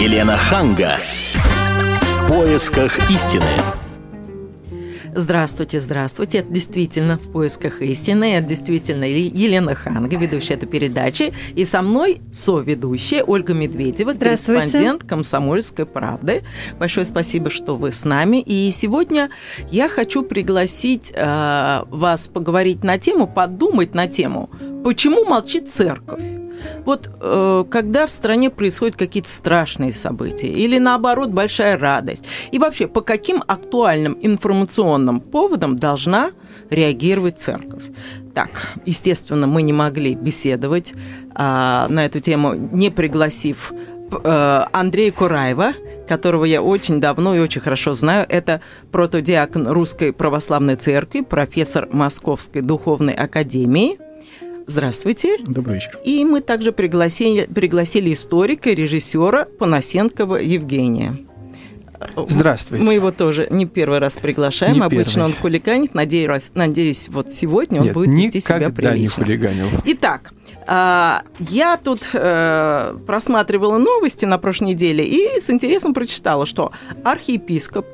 Елена Ханга. В поисках истины. Здравствуйте, здравствуйте. Это действительно «В поисках истины». Это действительно Елена Ханга, ведущая этой передачи. И со мной соведущая Ольга Медведева, корреспондент «Комсомольской правды». Большое спасибо, что вы с нами. И сегодня я хочу пригласить э, вас поговорить на тему, подумать на тему, почему молчит церковь. Вот э, когда в стране происходят какие-то страшные события или наоборот большая радость, и вообще по каким актуальным информационным поводам должна реагировать церковь? Так, естественно, мы не могли беседовать э, на эту тему, не пригласив э, Андрея Кураева, которого я очень давно и очень хорошо знаю. Это протодиакон Русской Православной Церкви, профессор Московской Духовной Академии – Здравствуйте. Добрый вечер. И мы также пригласили, пригласили историка и режиссера Панасенкова Евгения. Здравствуйте. Мы его тоже не первый раз приглашаем. Не Обычно первый. он хулиганит. Надеюсь, надеюсь, вот сегодня он Нет, будет вести себя прилично. не хулиганил. Итак, а, я тут э, просматривала новости на прошлой неделе и с интересом прочитала, что архиепископ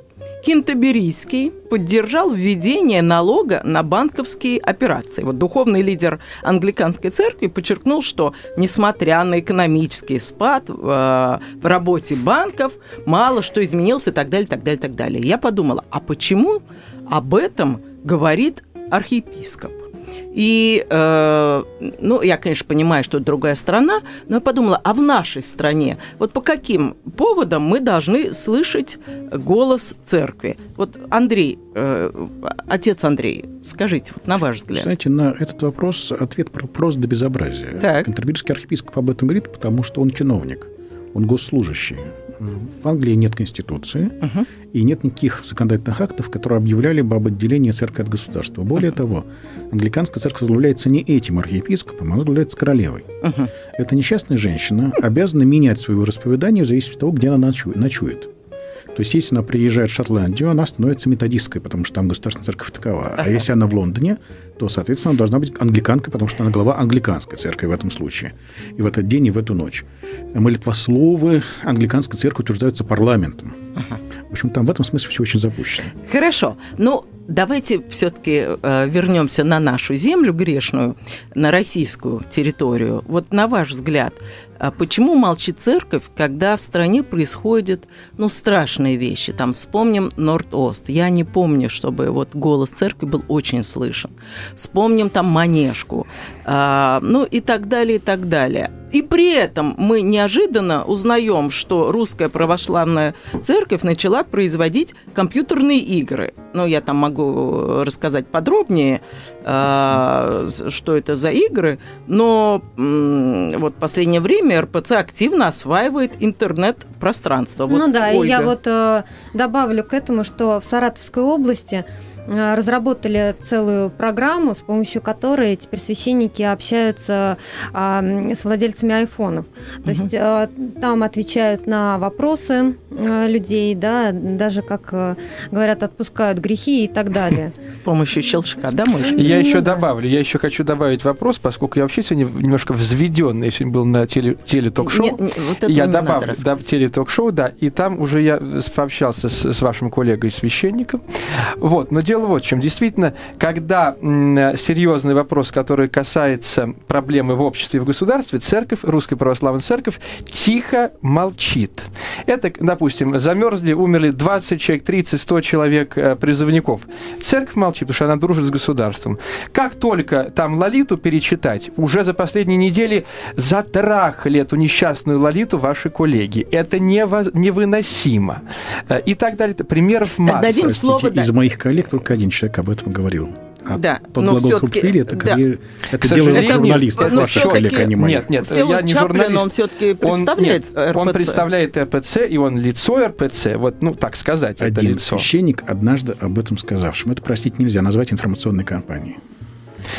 Кентаберийский поддержал введение налога на банковские операции. Вот духовный лидер англиканской церкви подчеркнул, что несмотря на экономический спад э, в работе банков, мало что изменилось и так далее, так далее, так далее. Я подумала, а почему об этом говорит архиепископ? И, э, ну, я, конечно, понимаю, что это другая страна, но я подумала, а в нашей стране, вот по каким поводам мы должны слышать голос церкви? Вот, Андрей, э, отец Андрей, скажите, вот на ваш взгляд. Знаете, на этот вопрос ответ просто до безобразия. Так. Кантерберийский архиепископ об этом говорит, потому что он чиновник, он госслужащий. В Англии нет конституции uh-huh. и нет никаких законодательных актов, которые объявляли бы об отделении церкви от государства. Более uh-huh. того, англиканская церковь возглавляется не этим архиепископом, а возглавляется королевой. Uh-huh. Эта несчастная женщина обязана менять своего расповедание в зависимости от того, где она ночует. То есть, если она приезжает в Шотландию, она становится методисткой, потому что там государственная церковь такова. А если она в Лондоне, то, соответственно, она должна быть англиканкой, потому что она глава англиканской церкви в этом случае. И в этот день, и в эту ночь. Молитвословы англиканской церкви утверждаются парламентом. Ага. В общем, там в этом смысле все очень запущено. Хорошо. Ну, давайте все-таки э, вернемся на нашу землю грешную, на российскую территорию. Вот на ваш взгляд, а почему молчит церковь, когда в стране происходят, ну, страшные вещи? Там вспомним Норд-Ост. Я не помню, чтобы вот голос церкви был очень слышен. Вспомним там Манежку. А, ну, и так далее, и так далее. И при этом мы неожиданно узнаем, что русская православная церковь начала производить компьютерные игры. Ну, я там могу рассказать подробнее, э, что это за игры, но вот в последнее время РПЦ активно осваивает интернет-пространство. Вот, ну да, Ольга. и я вот э, добавлю к этому, что в Саратовской области разработали целую программу, с помощью которой теперь священники общаются а, с владельцами айфонов. То угу. есть а, там отвечают на вопросы а, людей, да, даже, как а, говорят, отпускают грехи и так далее. С помощью щелчка, да, мышь? Я еще добавлю, я еще хочу добавить вопрос, поскольку я вообще сегодня немножко взведенный, я сегодня был на теле, теле-ток-шоу. Я добавлю, да, теле-ток-шоу, да, и там уже я пообщался с, с вашим коллегой-священником. Вот, но дело дело вот в чем. Действительно, когда серьезный вопрос, который касается проблемы в обществе и в государстве, церковь, Русская Православная Церковь, тихо молчит. Это, допустим, замерзли, умерли 20 человек, 30, 100 человек э, призывников. Церковь молчит, потому что она дружит с государством. Как только там Лолиту перечитать, уже за последние недели затрахали эту несчастную Лолиту ваши коллеги. Это невыносимо. Э, и так далее. Примеров масса. Дадим слово, Из моих коллег только один человек об этом говорил. А да, под но глагол «крупили» это, да. карьер, это дело журналистов, это, ваших коллег, а не моих. Нет, нет, я не Чаплин, журналист. он все-таки представляет он, нет, РПЦ. Он представляет РПЦ, и он лицо РПЦ, вот, ну, так сказать, Один это лицо. священник, однажды об этом сказавшим. Это, простить нельзя назвать информационной кампанией.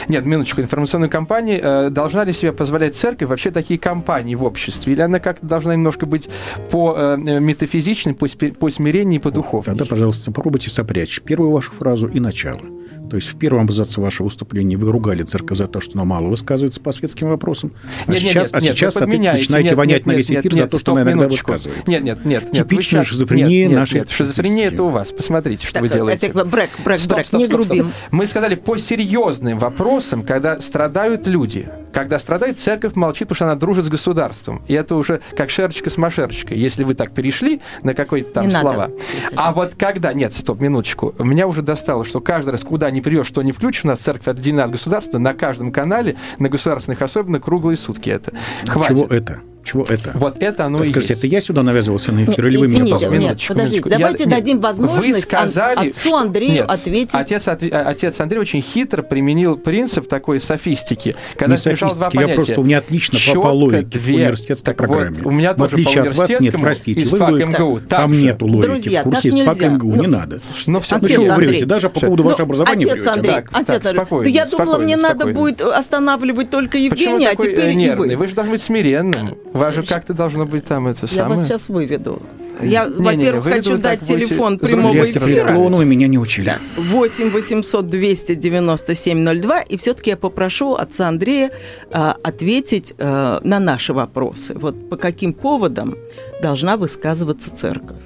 Нет, минуточку. Информационной кампании. Э, должна ли себе позволять церковь вообще такие кампании в обществе? Или она как-то должна немножко быть по э, метафизичной, по, по смирению и по духовной? Тогда, пожалуйста, попробуйте сопрячь первую вашу фразу и начало. То есть в первом абзаце вашего выступления вы ругали церковь за то, что она мало высказывается по светским вопросам, а нет, сейчас, нет, а сейчас соответственно, начинаете нет, вонять нет, на весь эфир нет, за то, что она иногда минуточку. высказывается. Нет, нет, нет. Типичная сейчас... шизофрения нет, нашей нет, шизофрения это у вас. Посмотрите, что так, вы делаете. Это брек, брек, стоп, брек, стоп, не стоп, грубим. Стоп. Мы сказали по серьезным вопросам, когда страдают люди. Когда страдает церковь, молчит, потому что она дружит с государством. И это уже как шерочка с машерочкой, если вы так перешли на какие-то там не слова. Надо. А вот когда... Нет, стоп, минуточку. Меня уже достало, что каждый раз, куда не придешь, что не нас церковь отделена от государства, на каждом канале, на государственных особенно, круглые сутки это. Хватит. Чего это? Чего это? Вот это оно и есть. это я сюда навязывался на эфир, нет, или вы меня позвали? Нет, подождите, давайте я, дадим возможность вы сказали, отцу Андрею нет, ответить. Отец, отец Андрей очень хитро применил принцип такой софистики, когда не смешал два понятия. Я просто у меня отлично Щетка, по логике две. в университетской так программе. Вот, у меня в отличие от вас нет, простите, вы, вы, МГУ, там же. нету логики. Друзья, в курсе есть фак МГУ, не надо. Ну, все, ну, что вы врете? Даже по поводу вашего образования Отец Андрей, отец Андрей, я думала, мне надо будет останавливать только Евгения, а теперь и вы. Вы же должны быть смиренным. Вас же как-то должно быть там это самое. Я вас сейчас выведу. Я, во-первых, хочу дать телефон прямого эфира. Клоуну меня не учили. 8 800 297 02. И все-таки я попрошу отца Андрея а, ответить а, на наши вопросы. Вот по каким поводам должна высказываться церковь?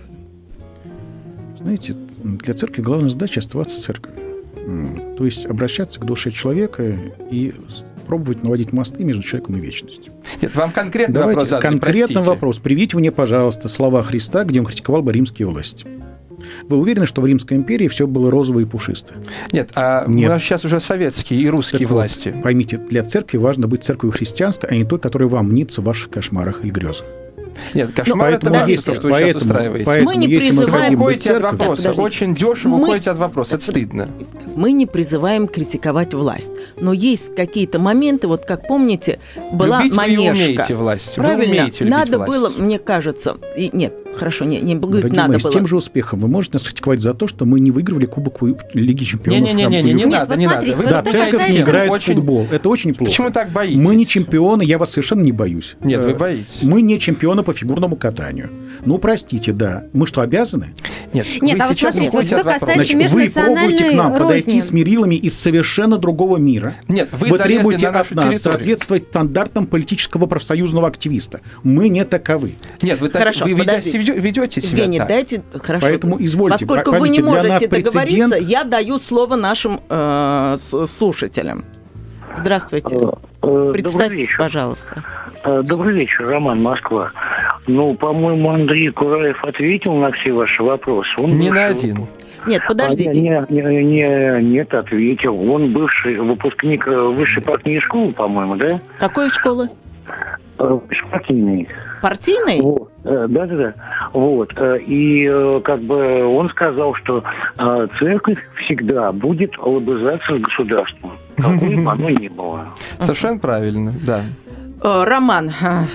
Знаете, для церкви главная задача оставаться церковью. То есть обращаться к душе человека и пробовать наводить мосты между человеком и вечностью. Нет, вам конкретный Давайте, вопрос задали, Конкретный простите. вопрос. Приведите мне, пожалуйста, слова Христа, где он критиковал бы римские власти. Вы уверены, что в Римской империи все было розовое и пушистое? Нет, а Нет. у нас сейчас уже советские и русские так власти. Вот, поймите, для церкви важно быть церковью христианской, а не той, которая вам мнится в ваших кошмарах или грезах. Нет, кошмар это важно, то, что вы поэтому, сейчас устраиваете. Поэтому, мы не призываем... Вы уходите от вопроса. Так, Очень дешево мы... уходите от вопроса. Это стыдно. Мы не призываем критиковать власть. Но есть какие-то моменты, вот как помните, была Любить манежка. Вы умеете власть. Правильно. Вы умеете Надо власть. было, мне кажется, и, нет, Хорошо, не, не Дорогие надо мои, было. с тем же успехом вы можете нас критиковать за то, что мы не выигрывали Кубок Лиги Чемпионов. Не-не-не, не, не, не надо, не надо. Вы да, церковь не играет очень... в футбол. Это очень плохо. Почему так боитесь? Мы не чемпионы, я вас совершенно не боюсь. Нет, вы э, боитесь. Мы не чемпионы по фигурному катанию. Ну, простите, да. Мы что, обязаны? Нет, Нет вы а вот смотрите, вот что касается Значит, межнациональной Вы пробуете к нам розни. подойти с мерилами из совершенно другого мира. Нет, вы, вы требуете на от нас территорию. соответствовать стандартам политического профсоюзного активиста. Мы не таковы. Нет, вы, так, Хорошо, вы ведете, ведете себя Евгений, так. дайте, хорошо. Поэтому извольте. Поскольку вы не можете договориться, я даю слово нашим э, слушателям. Здравствуйте. Э, э, Представьтесь, пожалуйста. Э, добрый вечер, Роман, Москва. Ну, по-моему, Андрей Кураев ответил на все ваши вопросы. Он не на один. Нет, подождите. А, не, не, не, нет, ответил. Он бывший выпускник высшей партийной школы, по-моему, да? Какой школы? Партийной. Партийной? Вот. Да, да, да. Вот. И как бы он сказал, что церковь всегда будет лобызаться с государством. Какой бы оно ни было. Совершенно правильно, да. Э, Роман,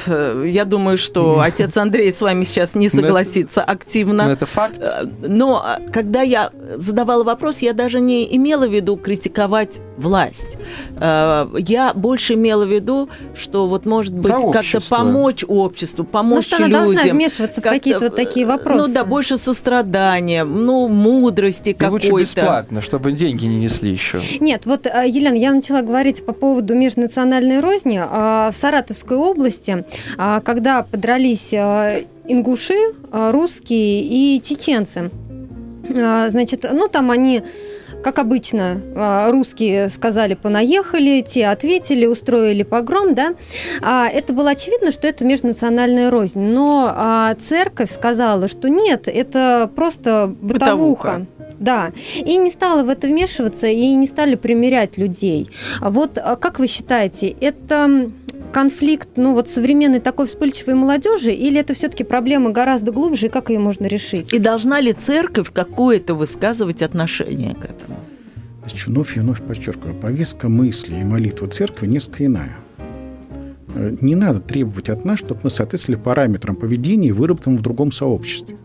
э, я думаю, что отец Андрей с вами сейчас не согласится это, активно. Но это факт. Э, но когда я задавала вопрос, я даже не имела в виду критиковать власть. Я больше имела в виду, что вот может быть как-то помочь обществу, помочь ну, что людям. Она должна вмешиваться в какие-то вот такие вопросы. Ну да, больше сострадания, ну мудрости какой-то. Лучше бесплатно, чтобы деньги не несли еще. Нет, вот, Елена, я начала говорить по поводу межнациональной розни. А, в Саратове Саратовской области, а, когда подрались а, ингуши, а, русские и чеченцы. Значит, ну там они как обычно, русские сказали понаехали, те ответили, устроили погром, да. Это было очевидно, что это межнациональная рознь. Но церковь сказала, что нет, это просто бытовуха. бытовуха. Да, и не стала в это вмешиваться, и не стали примерять людей. Вот как вы считаете, это конфликт, ну вот современной такой вспыльчивой молодежи, или это все-таки проблема гораздо глубже, и как ее можно решить? И должна ли церковь какое-то высказывать отношение к этому? Значит, вновь и вновь подчеркиваю, повестка мысли и молитвы церкви несколько иная. Э, не надо требовать от нас, чтобы мы соответствовали параметрам поведения, выработанным в другом сообществе.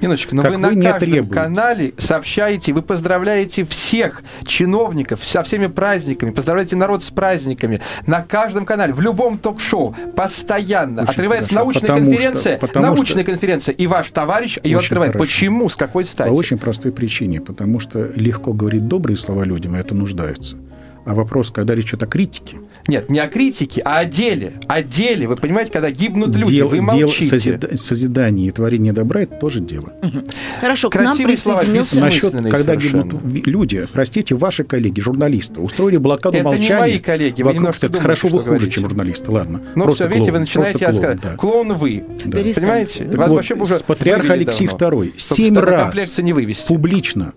Минуточку, но вы на вы каждом требуете. канале сообщаете, вы поздравляете всех чиновников со всеми праздниками, поздравляете народ с праздниками. На каждом канале, в любом ток-шоу, постоянно. Очень отрывается хорошо, научная конференция, что, научная что... конференция, и ваш товарищ ее отрывает. Хорошо. Почему? С какой стати? По очень простой причине. Потому что легко говорить добрые слова людям, и это нуждается. А вопрос, когда речь идет о критике. Нет, не о критике, а о деле. О деле. Вы понимаете, когда гибнут люди, дел, вы молчите. Дел созидание и творение добра – это тоже дело. Угу. Хорошо, Красивые к нам присоединился... Насчет, когда совершенно. гибнут люди, простите, ваши коллеги, журналисты, устроили блокаду это молчания. Это не мои коллеги, вы вокруг... Это думаете, хорошо вы хуже, чем журналисты, ладно. Ну просто все, видите, вы начинаете клоун, да. клоун вы. Да. Понимаете? Вас вообще уже Патриарх Алексей II семь раз публично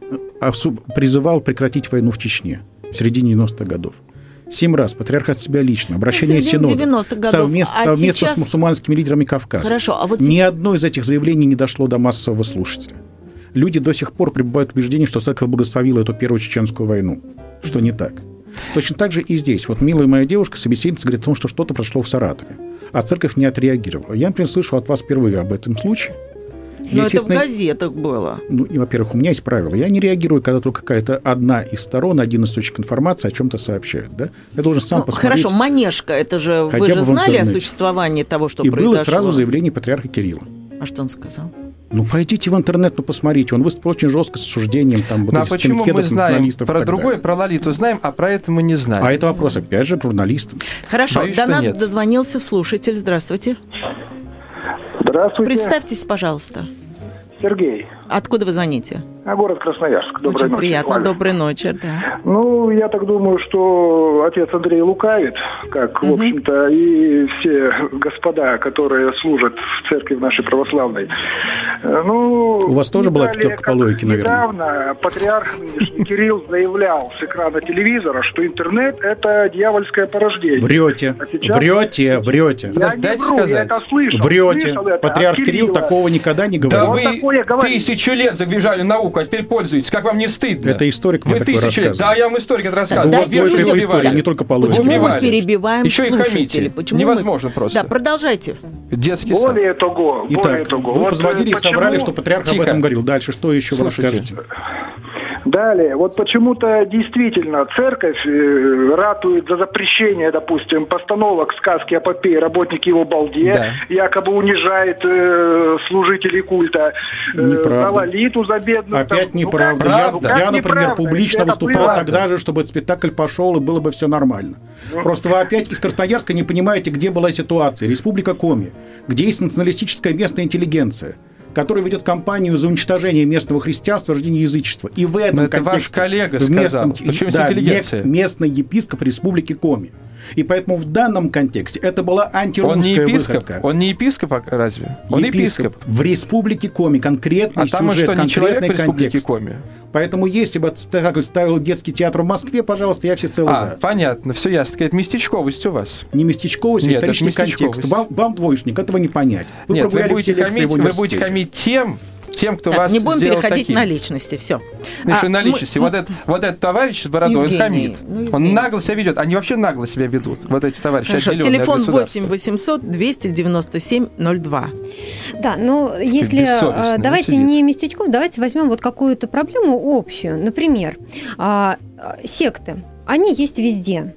призывал прекратить войну в Чечне в середине 90-х годов. Семь раз патриарх от себя лично, обращение Синода, годов, совместно, а совместно сейчас... с мусульманскими лидерами Кавказа. Хорошо, а вот... Ни одно из этих заявлений не дошло до массового слушателя. Люди до сих пор пребывают в убеждении, что церковь благословила эту первую чеченскую войну, что не так. Точно так же и здесь. Вот милая моя девушка, собеседница, говорит о том, что что-то прошло в Саратове, а церковь не отреагировала. Я, например, слышу от вас впервые об этом случае – но это в газетах было. Ну, и, во-первых, у меня есть правило. Я не реагирую, когда только какая-то одна из сторон, один источник информации о чем-то сообщает. Да? Я должен сам ну, посмотреть. Хорошо, Манежка, это же вы же знали о существовании того, что и произошло? И было сразу заявление патриарха Кирилла. А что он сказал? Ну, пойдите в интернет, ну, посмотрите. Он выступил очень жестко с осуждением там, вот ну, а почему мы знаем про другое, далее. про Лолиту знаем, а про это мы не знаем? А это вопрос, опять же, журналистам. Хорошо, Боюсь, до нас нет. дозвонился слушатель. Здравствуйте. Здравствуйте. Представьтесь, пожалуйста. Сергей. Откуда вы звоните? А город Красноярск. Доброй Очень ночи, приятно. Валя. Доброй ночи, да. Ну, я так думаю, что отец Андрей лукавит, как, угу. в общем-то, и все господа, которые служат в церкви нашей православной. Ну, У вас тоже была пятерка по логике, наверное? Недавно патриарх нынешний Кирилл заявлял с экрана телевизора, что интернет – это дьявольское порождение. Врете, а сейчас... врете, врете. Я не вру, сказать. я это слышал. Врете. Слышал это Патриарх Кирилл такого никогда не говорил. Да вы тысячу лет забежали науку, а теперь пользуетесь. Как вам не стыдно? Это историк Вы тысячу лет. Да, я вам историк это рассказываю. Да, да, история, не только по Почему мы перебиваем Еще и хамите. Почему Невозможно мы... просто. Да, продолжайте. Детский более сад. того, Итак, более того. Вы вот позвонили и соврали, что патриарх Тихо. об этом говорил. Дальше что еще Слушайте. вы расскажете? Далее, вот почему-то действительно церковь э, ратует за запрещение, допустим, постановок сказки о попе работники его балде, да. якобы унижает э, служителей культа, э, неправда. за лолиту, за бедную. Опять там, неправда. Ну, как, я, я, например, неправда? публично Это выступал было. тогда же, чтобы этот спектакль пошел и было бы все нормально. Ну. Просто вы опять из Красноярска не понимаете, где была ситуация. Республика Коми, где есть националистическая местная интеллигенция – который ведет кампанию за уничтожение местного христианства, рождения язычества. И в этом Но это контексте... ваш коллега сказал. Местном, Почему да? Местный епископ Республики Коми. И поэтому в данном контексте это была антирусская Он не епископ? выходка. Он не епископ а разве? Он епископ. епископ. В Республике Коми конкретный а сюжет, там что, не человек в Республике Коми? Поэтому если бы спектакль ставил детский театр в Москве, пожалуйста, я всецело а, за. понятно, все ясно. Это местечковость у вас. Не местечковость, а исторический контекст. Вам, вам двоечник, этого не понять. Вы Нет, вы будете, хамить, вы будете хамить тем, тем, кто так, вас Не будем переходить таким. на личности, все. Ну, а, на личности. Мы, вот, этот, вот этот товарищ с бородой, Евгений, он хамит. Ну, он нагло себя ведет. Они вообще нагло себя ведут, вот эти товарищи, Хорошо, Телефон 8 800 297 02. Да, но ну, если... А, давайте не местечков, давайте возьмем вот какую-то проблему общую. Например, а, секты. Они есть везде.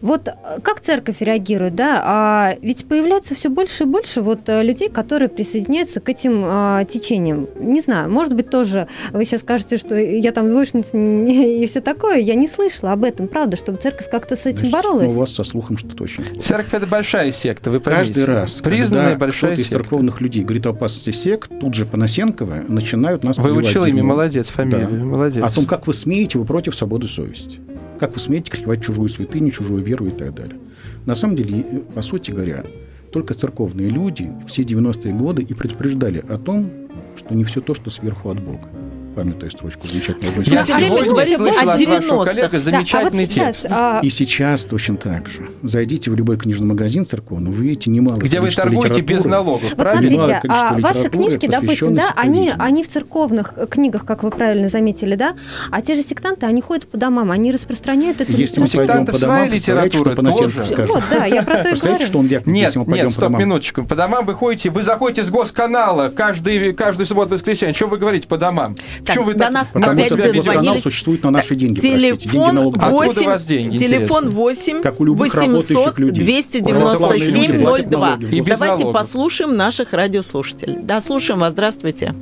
Вот э, как церковь реагирует, да? А ведь появляется все больше и больше вот э, людей, которые присоединяются к этим а, течениям. Не знаю, может быть, тоже вы сейчас скажете, что я там двоечница и все такое. Я не слышала об этом, правда, чтобы церковь как-то с этим Значит, боролась. У вас со слухом что точно. Церковь это большая секта, вы Каждый раз, признанная большая кто-то из церковных людей говорит о опасности сект, тут же Поносенкова начинают нас Вы учил ими, молодец, фамилию, да. молодец. О том, как вы смеете, вы против свободы совести. Как вы смеете критиковать чужую святыню, чужую веру и так далее? На самом деле, по сути говоря, только церковные люди все 90-е годы и предупреждали о том, что не все то, что сверху от Бога. Памятаю строчку замечательную. Я все время о 90-х. Замечательный да, а вот текст. А... И сейчас точно так же. Зайдите в любой книжный магазин церковный, вы видите немало Где вы торгуете без налогов, вот смотрите, а ваши книжки, допустим, да, они, они в церковных книгах, как вы правильно заметили, да, а те же сектанты, они ходят по домам, они распространяют эту Если мы пойдем по домам, литература тоже. Вот, да, я про то и говорю. что он Нет, нет, стоп, минуточку. По домам вы ходите, вы заходите с госканала каждый, каждую субботу воскресенье. Что вы говорите по домам? Так, вы до нас Потому опять дозвонились. существует на наши деньги, Телефон 8, телефон 8 800 297 02. Давайте послушаем наших радиослушателей. Да, слушаем вас. Здравствуйте.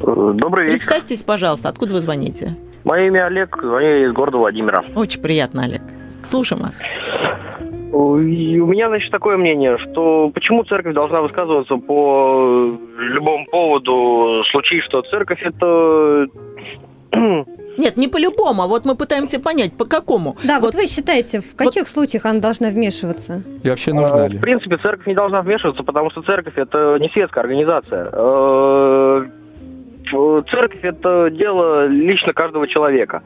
Добрый вечер. Представьтесь, пожалуйста, откуда вы звоните? Мое имя Олег, звоню из города Владимира. Очень приятно, Олег. Слушаем вас. И у меня, значит, такое мнение, что почему церковь должна высказываться по любому поводу, случись, что церковь это нет, не по-любому, а вот мы пытаемся понять, по какому. Да, вот, вот вы считаете, в каких вот... случаях она должна вмешиваться? И вообще нужна ли? В принципе, церковь не должна вмешиваться, потому что церковь это не светская организация. Э, церковь это дело лично каждого человека.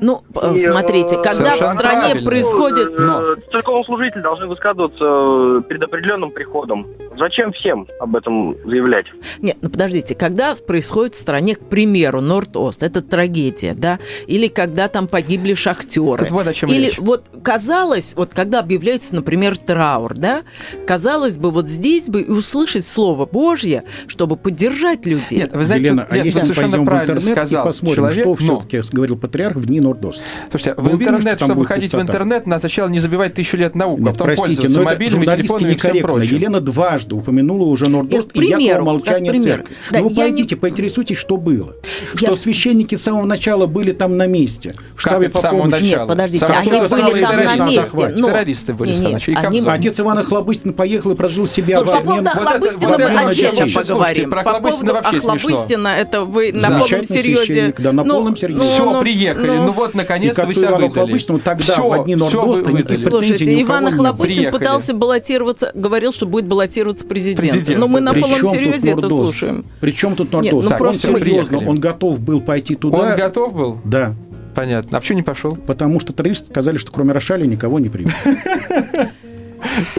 Ну, и, смотрите, когда в стране правильно. происходит... Но... Церковнослужители должны высказываться э, перед определенным приходом. Зачем всем об этом заявлять? Нет, ну подождите, когда происходит в стране, к примеру, Норд-Ост, это трагедия, да? Или когда там погибли шахтеры. вот о чем Или речь. вот казалось, вот когда объявляется, например, траур, да? Казалось бы, вот здесь бы и услышать Слово Божье, чтобы поддержать людей. Нет, вы знаете, Елена, тут, а если мы пойдем в интернет сказал, и посмотрим, человек, что но... все-таки говорил патриарх в дни Нордост. Слушайте, Вы в уверены, интернет, что чтобы выходить пустота? в интернет, надо сначала не забивать тысячу лет науку, а потом Простите, пользоваться мобильными телефонами и всем прочим. Елена дважды упомянула уже Нордост и якобы молчание церкви. Да, ну, вы пойдите, не... поинтересуйтесь, что было. Я... Что священники с самого начала были там на месте. В штабе по помощи. Нет, подождите, они были там на месте. Террористы были сначала. Отец Ивана Хлобыстин поехал и прожил себя в обмен. По поводу Хлобыстина мы отдельно поговорим. По поводу Хлобыстина, это вы на полном серьезе. Да, на полном серьезе. Все, приехали. Ну вот, наконец, вы себя выдали. Охлобыстину тогда все, в одни Нордоста никаких Слушайте, Иван Охлобыстин пытался баллотироваться, говорил, что будет баллотироваться президент. президент. Но мы на полном серьезе это слушаем. Причем тут Нордост? Нет, ну, он серьезно, он готов был пойти туда. Он готов был? Да. Понятно. А почему не пошел? Потому что террористы сказали, что кроме Рошали никого не примут.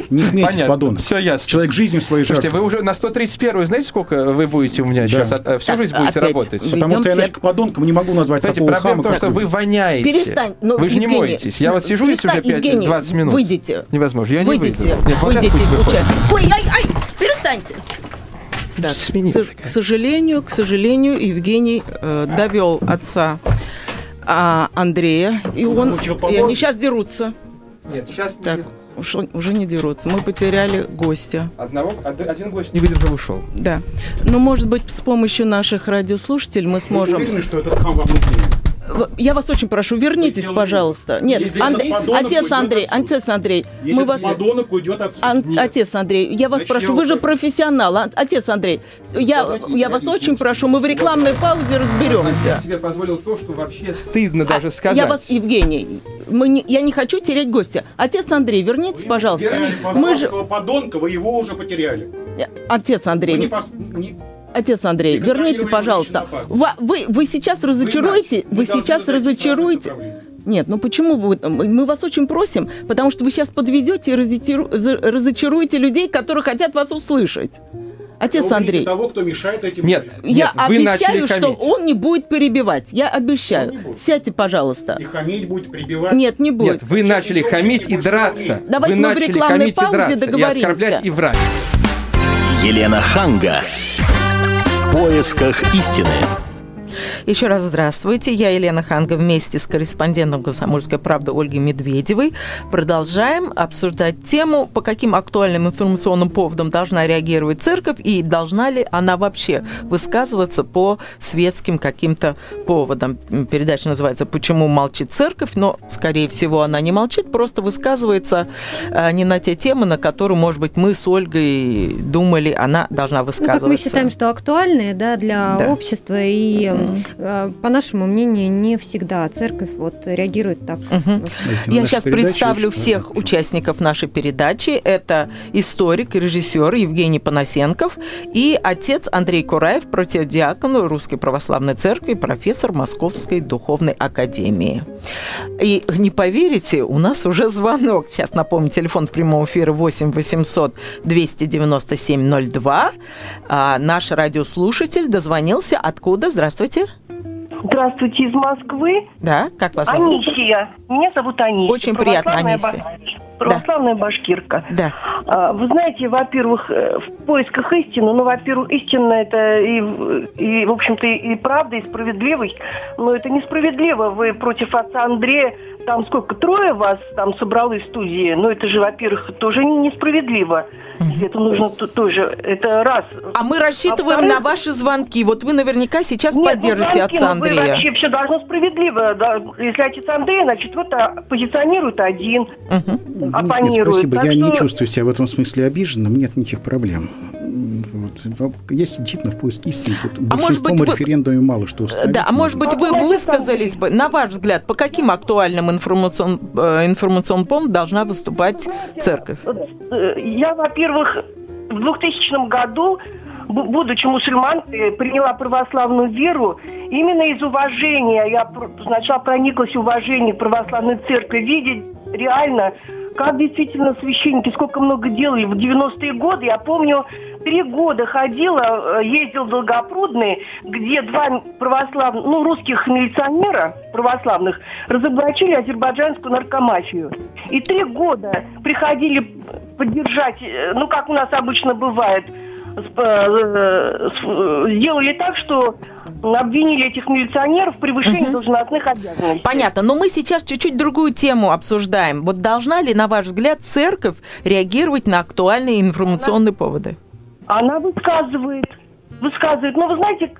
Не смейтесь, Понятно. подонок. Все ясно. Человек жизнью своей Слушайте, жертвы. вы уже на 131 знаете, сколько вы будете у меня да. сейчас? Э, всю жизнь будете опять работать? Потому что я, значит, к подонкам не могу назвать Знаете, такого проблема хама, в том, что вы воняете. Перестань. Ну, вы же не моетесь. Я вот сижу здесь уже 5, 20 минут. Выйдите. Невозможно. Я выйдите. не выйду. Нет, выйдите случайно. Ой, ай, ай, перестаньте. Да, к, к сожалению, к сожалению, Евгений э, довел отца а, Андрея, и он, и они сейчас дерутся. Нет, сейчас так. не Ушел, уже не дерутся. Мы потеряли гостя. Одного, один гость не выдержал, ушел. Да. Но, может быть, с помощью наших радиослушателей мы сможем... Вы уверены, что этот хам вам нужнее? Я вас очень прошу, вернитесь, пожалуйста. Нет, Андрей, отец Андрей, отец Андрей, Если мы вас... подонок уйдет отсюда. Ан... Отец Андрей, я вас Начнем прошу, вы же профессионал. Отец Андрей, я, я вас очень прошу, мы в рекламной паузе разберемся. Я себе позволил то, что вообще стыдно даже а, сказать. Я вас, Евгений, мы не, я не хочу терять гостя. Отец Андрей, вернитесь, пожалуйста. Мы же... подонка, вы его уже потеряли. Отец Андрей. Вы не пос... не... Отец Андрей, верните, пожалуйста. Вы, вы сейчас разочаруете, вы, вы сейчас разочаруете. Нет, ну почему вы? Мы вас очень просим, потому что вы сейчас подвезете и разочаруете людей, которые хотят вас услышать. Отец вы Андрей. того, кто мешает этим нет, я нет, обещаю, что он не будет перебивать. Я обещаю. Сядьте, пожалуйста. И хамить будет, прибивать. Нет, не будет. Нет, вы начали хамить и драться. Давайте вы мы в рекламной паузе договоримся. И оскорблять и врать. Елена Ханга поисках истины. Еще раз здравствуйте. Я Елена Ханга вместе с корреспондентом «Комсомольской правды» Ольгой Медведевой продолжаем обсуждать тему, по каким актуальным информационным поводам должна реагировать церковь и должна ли она вообще высказываться по светским каким-то поводам. Передача называется «Почему молчит церковь?», но, скорее всего, она не молчит, просто высказывается а, не на те темы, на которые, может быть, мы с Ольгой думали, она должна высказываться. Ну, как мы считаем, что актуальные да, для да. общества и по нашему мнению, не всегда церковь вот реагирует так. Угу. Я сейчас представлю всех участников нашей передачи. Это историк и режиссер Евгений Панасенков и отец Андрей Кураев, противодиакон Русской Православной Церкви, профессор Московской Духовной Академии. И не поверите, у нас уже звонок. Сейчас напомню, телефон прямого эфира 8 800 297 02. А наш радиослушатель дозвонился. Откуда? Здравствуйте. Здравствуйте, из Москвы. Да, как вас зовут? Анисия. Меня зовут Анисия. Очень приятно, Анисия. Баш... Православная да. башкирка. Да. А, вы знаете, во-первых, э, в поисках истины, ну, во-первых, истина это и, и в общем-то, и правда, и справедливость, но это несправедливо. Вы против отца Андрея там сколько, трое вас там собралось в студии, ну это же, во-первых, тоже несправедливо. Угу. Это нужно тоже, это раз. А мы рассчитываем а на ваши звонки. Вот вы наверняка сейчас Нет, поддержите ну, отца Андрея. Вы вообще все должно справедливо. Да? Если отец Андрей, значит, вот а, позиционирует один, угу. оппонирует. Нет, спасибо, так я что... не чувствую себя в этом смысле обиженным, нет никаких проблем. Вот. Есть действительно в поиске истины. Вот а может быть, референдуме вы... мало что установить. Да, а может быть, вы высказались бы, на ваш взгляд, по каким актуальным информацион, э, информационным поводам должна выступать церковь? Я, во-первых, в 2000 году будучи мусульманкой, приняла православную веру именно из уважения. Я сначала прониклась уважением к православной церкви, видеть реально как действительно священники, сколько много делали в 90-е годы. Я помню, три года ходила, э, ездил в Долгопрудный, где два православных, ну, русских милиционера православных разоблачили азербайджанскую наркомафию. И три года приходили поддержать, э, ну, как у нас обычно бывает, Э, сделали так, что обвинили этих милиционеров в превышении угу. должностных обязанностей. Понятно, но мы сейчас чуть-чуть другую тему обсуждаем. Вот должна ли, на ваш взгляд, церковь реагировать на актуальные информационные она, поводы? Она высказывает, высказывает. Но вы знаете,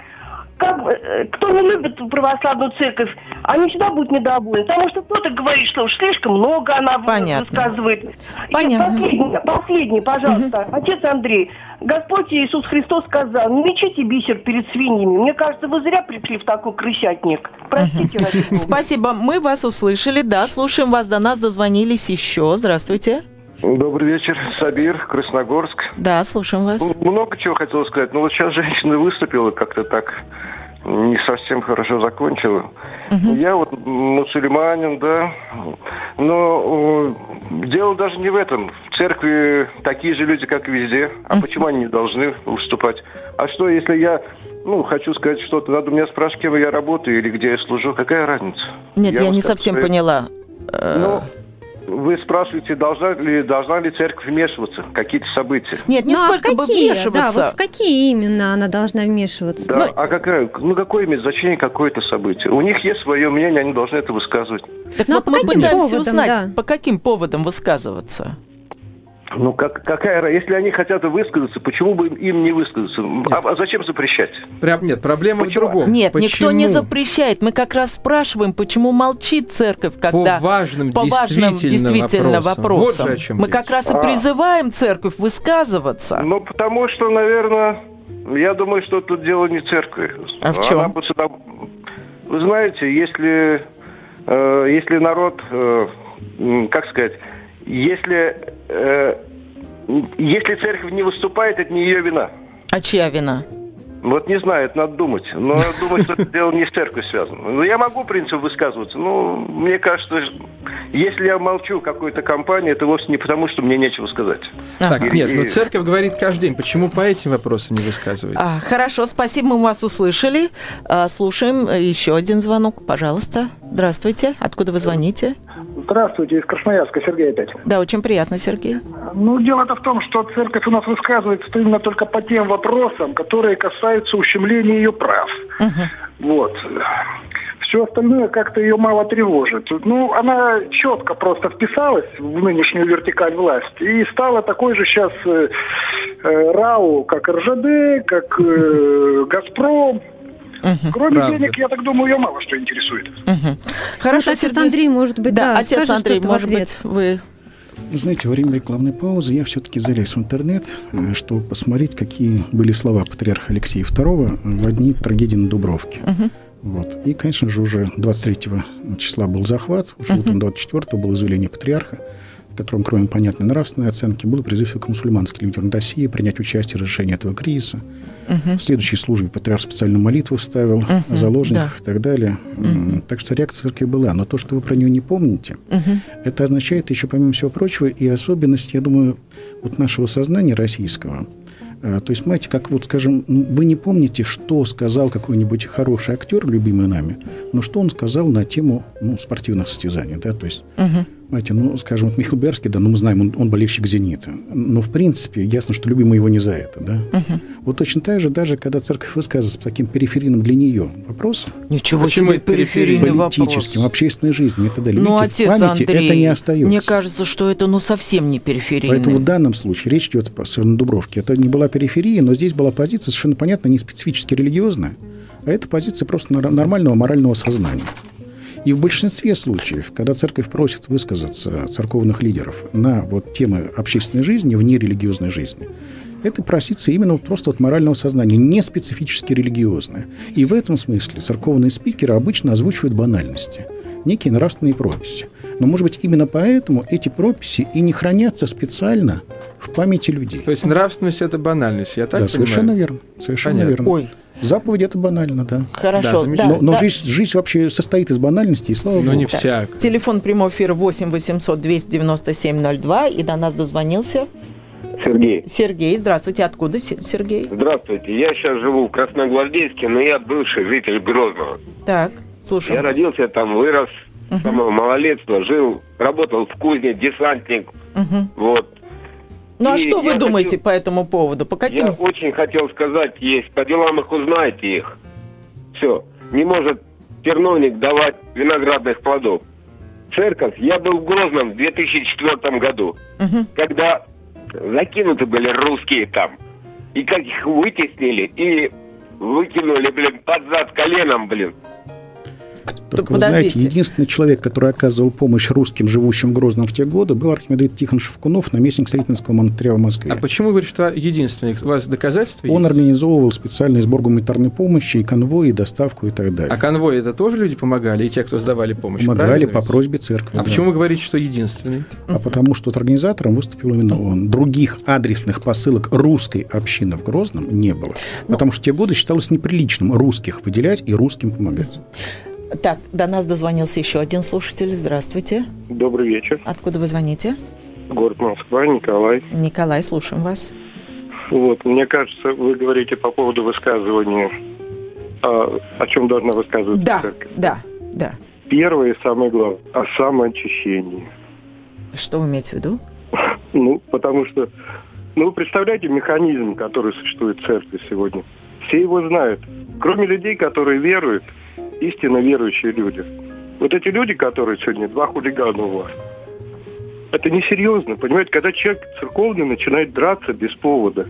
как, э, кто не любит православную церковь, они всегда будут недовольны. Потому что кто-то говорит, что уж слишком много она Понятно. высказывает. Понятно. И последнее, последнее, пожалуйста. Угу. Отец Андрей, Господь Иисус Христос сказал, не мечите бисер перед свиньями. Мне кажется, вы зря пришли в такой крысятник. Простите. Угу. Спасибо, мы вас услышали. Да, слушаем вас. До нас дозвонились еще. Здравствуйте. Добрый вечер, Сабир, Красногорск. Да, слушаем вас. Много чего хотел сказать, но вот сейчас женщина выступила как-то так не совсем хорошо закончила. Угу. Я вот мусульманин, да, но э, дело даже не в этом. В церкви такие же люди, как и везде. А угу. почему они не должны выступать? А что, если я ну, хочу сказать что-то, надо меня спрашивать, кем я работаю или где я служу, какая разница? Нет, я, я не совсем сказать. поняла. Ну, вы спрашиваете, должна ли, должна ли церковь вмешиваться в какие-то события? Нет, не ну, сколько а бы какие? вмешиваться. Да, вот в какие именно она должна вмешиваться? Да, ну, а какая, ну какое имеет значение какое-то событие? У них есть свое мнение, они должны это высказывать. Так ну, вот а мы пытаемся поводам, узнать, да. по каким поводам высказываться? Ну, как, какая, если они хотят высказаться, почему бы им не высказаться? А, а зачем запрещать? Прям нет, проблема почему? в другом. Нет, почему? никто не запрещает. Мы как раз спрашиваем, почему молчит церковь, когда по важным, по важным действительно, действительно вопросам. Вот Мы речь. как раз и а. призываем церковь высказываться. Ну, потому что, наверное, я думаю, что тут дело не церкви. А в чем? Она бы сюда... Вы знаете, если, э, если народ, э, как сказать, если, э, если церковь не выступает, это не ее вина. А чья вина? Вот не знаю, это надо думать. Но думаю, что это дело не с церковью связано. Но ну, я могу, в принципе, высказываться. Но мне кажется, если я молчу в какой-то компании, это вовсе не потому, что мне нечего сказать. Так, и, нет, но церковь говорит каждый день. Почему по этим вопросам не высказываете? А, хорошо, спасибо, мы вас услышали. А, слушаем еще один звонок, пожалуйста. Здравствуйте. Откуда вы звоните? Здравствуйте, из Красноярска, Сергей опять. Да, очень приятно, Сергей. Ну, дело-то в том, что церковь у нас высказывается именно только по тем вопросам, которые касаются ущемления ее прав. Угу. Вот. Все остальное как-то ее мало тревожит. Ну, она четко просто вписалась в нынешнюю вертикаль власти и стала такой же сейчас э, э, РАУ, как РЖД, как э, Газпром. Угу. Кроме Правда. денег, я так думаю, ее мало что интересует. Угу. Хорошо, ну, отец Андрей, может быть, да, да отец Андрей, может быть, вы знаете, во время рекламной паузы я все-таки залез в интернет, э, чтобы посмотреть, какие были слова патриарха Алексея II в одни трагедии на Дубровке. Угу. Вот. И, конечно же, уже 23 числа был захват, уже uh-huh. утром 24 было заявление патриарха, в котором, кроме понятной нравственной оценки, был призыв к мусульманским людям России принять участие в разрешении этого кризиса. Uh-huh. В следующей службе патриарх специальную молитву вставил uh-huh. о заложниках да. и так далее. Uh-huh. Так что реакция церкви была. Но то, что вы про нее не помните, uh-huh. это означает еще, помимо всего прочего, и особенность, я думаю, вот нашего сознания российского – а, то есть, понимаете, как вот, скажем, вы не помните, что сказал какой-нибудь хороший актер, любимый нами, но что он сказал на тему ну, спортивных состязаний, да, то есть угу. Знаете, ну, скажем, вот Михаил Берский, да, ну, мы знаем, он, он болельщик «Зенита». Но, в принципе, ясно, что любим мы его не за это, да. Угу. Вот точно так же, даже когда церковь высказывается с таким периферийным для нее вопросом. Ничего себе периферийный политическим, вопрос. общественной жизни и так далее. Ну, Видите, отец памяти Андрей, это не остается. мне кажется, что это, ну, совсем не периферийный. Поэтому в данном случае речь идет о совершенно Дубровке. Это не была периферия, но здесь была позиция совершенно понятно, не специфически религиозная, а это позиция просто нормального морального сознания. И в большинстве случаев, когда церковь просит высказаться церковных лидеров на вот темы общественной жизни, вне религиозной жизни, это просится именно просто от морального сознания, не специфически религиозное. И в этом смысле церковные спикеры обычно озвучивают банальности, некие нравственные прописи. Но, может быть, именно поэтому эти прописи и не хранятся специально в памяти людей. То есть нравственность – это банальность, я так да, понимаю? совершенно верно. Совершенно Понятно. верно. Ой, Заповедь это банально, да. Хорошо. Да, да, но но да. Жизнь, жизнь вообще состоит из банальности, и слава но Богу. Но не вся. Телефон прямого эфира 8 800 297 02, и до нас дозвонился Сергей. Сергей, здравствуйте. Откуда Сергей? Здравствуйте. Я сейчас живу в Красногвардейске, но я бывший житель Грозного. Так, слушай. Я родился там, вырос, с самого малолетства, жил, работал в кузне, десантник. Угу. Вот. Ну а что вы думаете хотел, по этому поводу? По каким? Я очень хотел сказать, есть по делам их узнаете их. Все. Не может терновник давать виноградных плодов. Церковь, я был в Грозном в 2004 году, угу. когда закинуты были русские там. И как их вытеснили и выкинули, блин, под зад коленом, блин. Только, вы знаете, единственный человек, который оказывал помощь русским, живущим в Грозном в те годы, был архимандрит Тихон Шевкунов, наместник Строительского монастыря в Москве. А почему вы говорите, что единственный? У вас доказательства Он есть? организовывал специальный сбор гуманитарной помощи, и конвой, и доставку, и так далее. А конвой это тоже люди помогали, и те, кто сдавали помощь? Помогали по просьбе церкви. А да. почему вы говорите, что единственный? А потому что организатором выступил именно он. Других адресных посылок русской общины в Грозном не было. Ну, потому что в те годы считалось неприличным русских выделять и русским помогать. Так, до нас дозвонился еще один слушатель. Здравствуйте. Добрый вечер. Откуда вы звоните? Город Москва, Николай. Николай, слушаем вас. Вот, мне кажется, вы говорите по поводу высказывания, о, о чем должна высказываться да, церковь. Да, да. Первое и самое главное – о самоочищении. Что вы имеете в виду? Ну, потому что, ну, вы представляете механизм, который существует в церкви сегодня. Все его знают. Кроме людей, которые веруют – истинно верующие люди. Вот эти люди, которые сегодня, два хулигана у вас, это несерьезно, понимаете, когда человек церковный начинает драться без повода.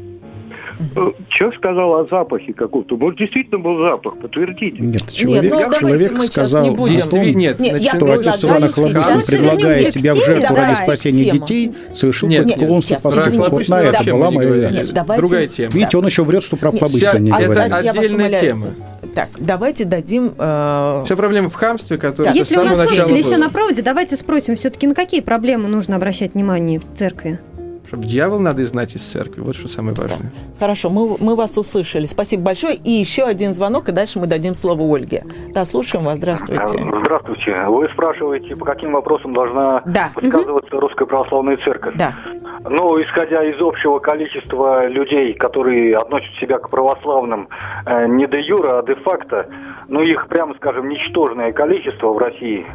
Э, человек сказал о запахе каком-то. Может, действительно был запах, подтвердите. Нет, человек, нет, ну, человек сказал не будем. том, нет, нет, что отец Иван Охлобыстин, предлагая себя в жертву ради спасения детей, совершил поклонство по Вот на это была моя реакция. Другая тема. Видите, он еще врет, что про Охлобыстина не говорит. Это отдельная тема. Так, давайте дадим... Э... Вся проблема в хамстве, которая да. Если у нас слушатели еще на проводе, давайте спросим, все-таки на какие проблемы нужно обращать внимание в церкви? Чтобы дьявол надо знать из церкви. Вот что самое важное. Хорошо, мы, мы вас услышали. Спасибо большое. И еще один звонок, и дальше мы дадим слово Ольге. Да, слушаем вас. Здравствуйте. Здравствуйте. Вы спрашиваете, по каким вопросам должна да. высказываться угу. Русская Православная Церковь? Да. Ну, исходя из общего количества людей, которые относят себя к православным э, не де юра, а де факто, ну, их, прямо скажем, ничтожное количество в России.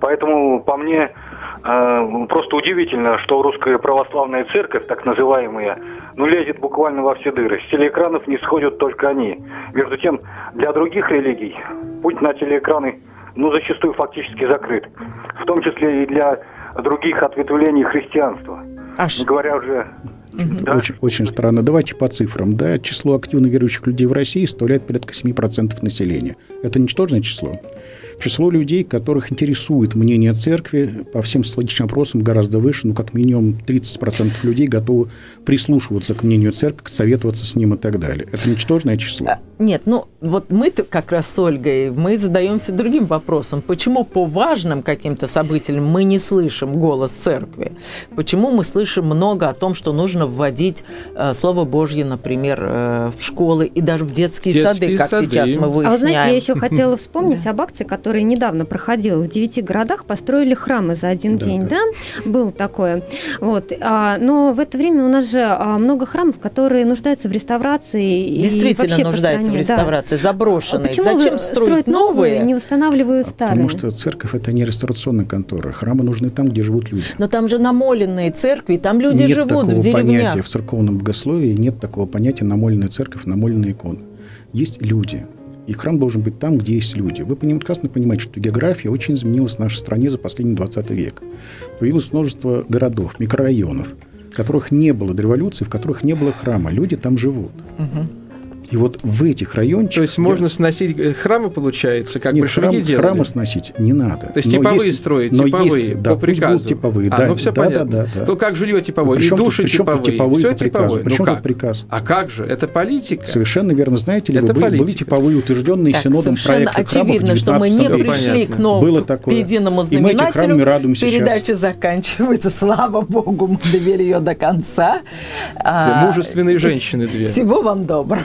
Поэтому, по мне, просто удивительно, что русская православная церковь, так называемая, ну, лезет буквально во все дыры. С телеэкранов не сходят только они. Между тем, для других религий путь на телеэкраны, ну, зачастую фактически закрыт. В том числе и для других ответвлений христианства. Аж. Не говоря уже да. Очень, очень странно. Давайте по цифрам. Да, число активно верующих людей в России составляет порядка 7% населения. Это ничтожное число. Число людей, которых интересует мнение церкви по всем социологическим опросам гораздо выше, ну, как минимум 30% людей готовы прислушиваться к мнению церкви, советоваться с ним и так далее. Это ничтожное число. А, нет, ну, вот мы как раз с Ольгой, мы задаемся другим вопросом. Почему по важным каким-то событиям мы не слышим голос церкви? Почему мы слышим много о том, что нужно вводить э, Слово Божье, например, э, в школы и даже в детские, детские сады, как сады. сейчас мы выясняем? А вы знаете, я еще хотела вспомнить об акции, которая недавно проходила. В девяти городах построили храмы за один день, да? Было такое. Вот. А, но в это время у нас же а, много храмов, которые нуждаются в реставрации. Действительно нуждаются в реставрации, заброшенные. А Зачем строить новые? Не восстанавливают старые. Потому что церковь это не реставрационная контора. Храмы нужны там, где живут люди. Но там же намоленные церкви, там люди нет живут в деревнях. понятия в церковном богословии, нет такого понятия намоленная церковь, намоленная икона. Есть люди. И храм должен быть там, где есть люди. Вы прекрасно понимаете, что география очень изменилась в нашей стране за последний 20 век. Появилось множество городов, микрорайонов, в которых не было до революции, в которых не было храма. Люди там живут. Угу. И вот в этих райончиках... То есть можно сносить э, храмы, получается, как Нет, храм, делали? храмы сносить не надо. То есть но типовые если, строить, но типовые, если, да, по приказу. типовые, а, да, ну все да, понятно. Да, да, да. То как жилье типовое, и души тут, типовые, типовые все типовое. Причем ну тут приказ? А как же? Это политика. Совершенно верно. Знаете ли, Это вы, были, были типовые, утвержденные так, синодом проекты очевидно, что мы не пришли к новому, Было такое. к единому знаменателю. Передача заканчивается. Слава Богу, мы довели ее до конца. Мужественные женщины две. Всего вам доброго.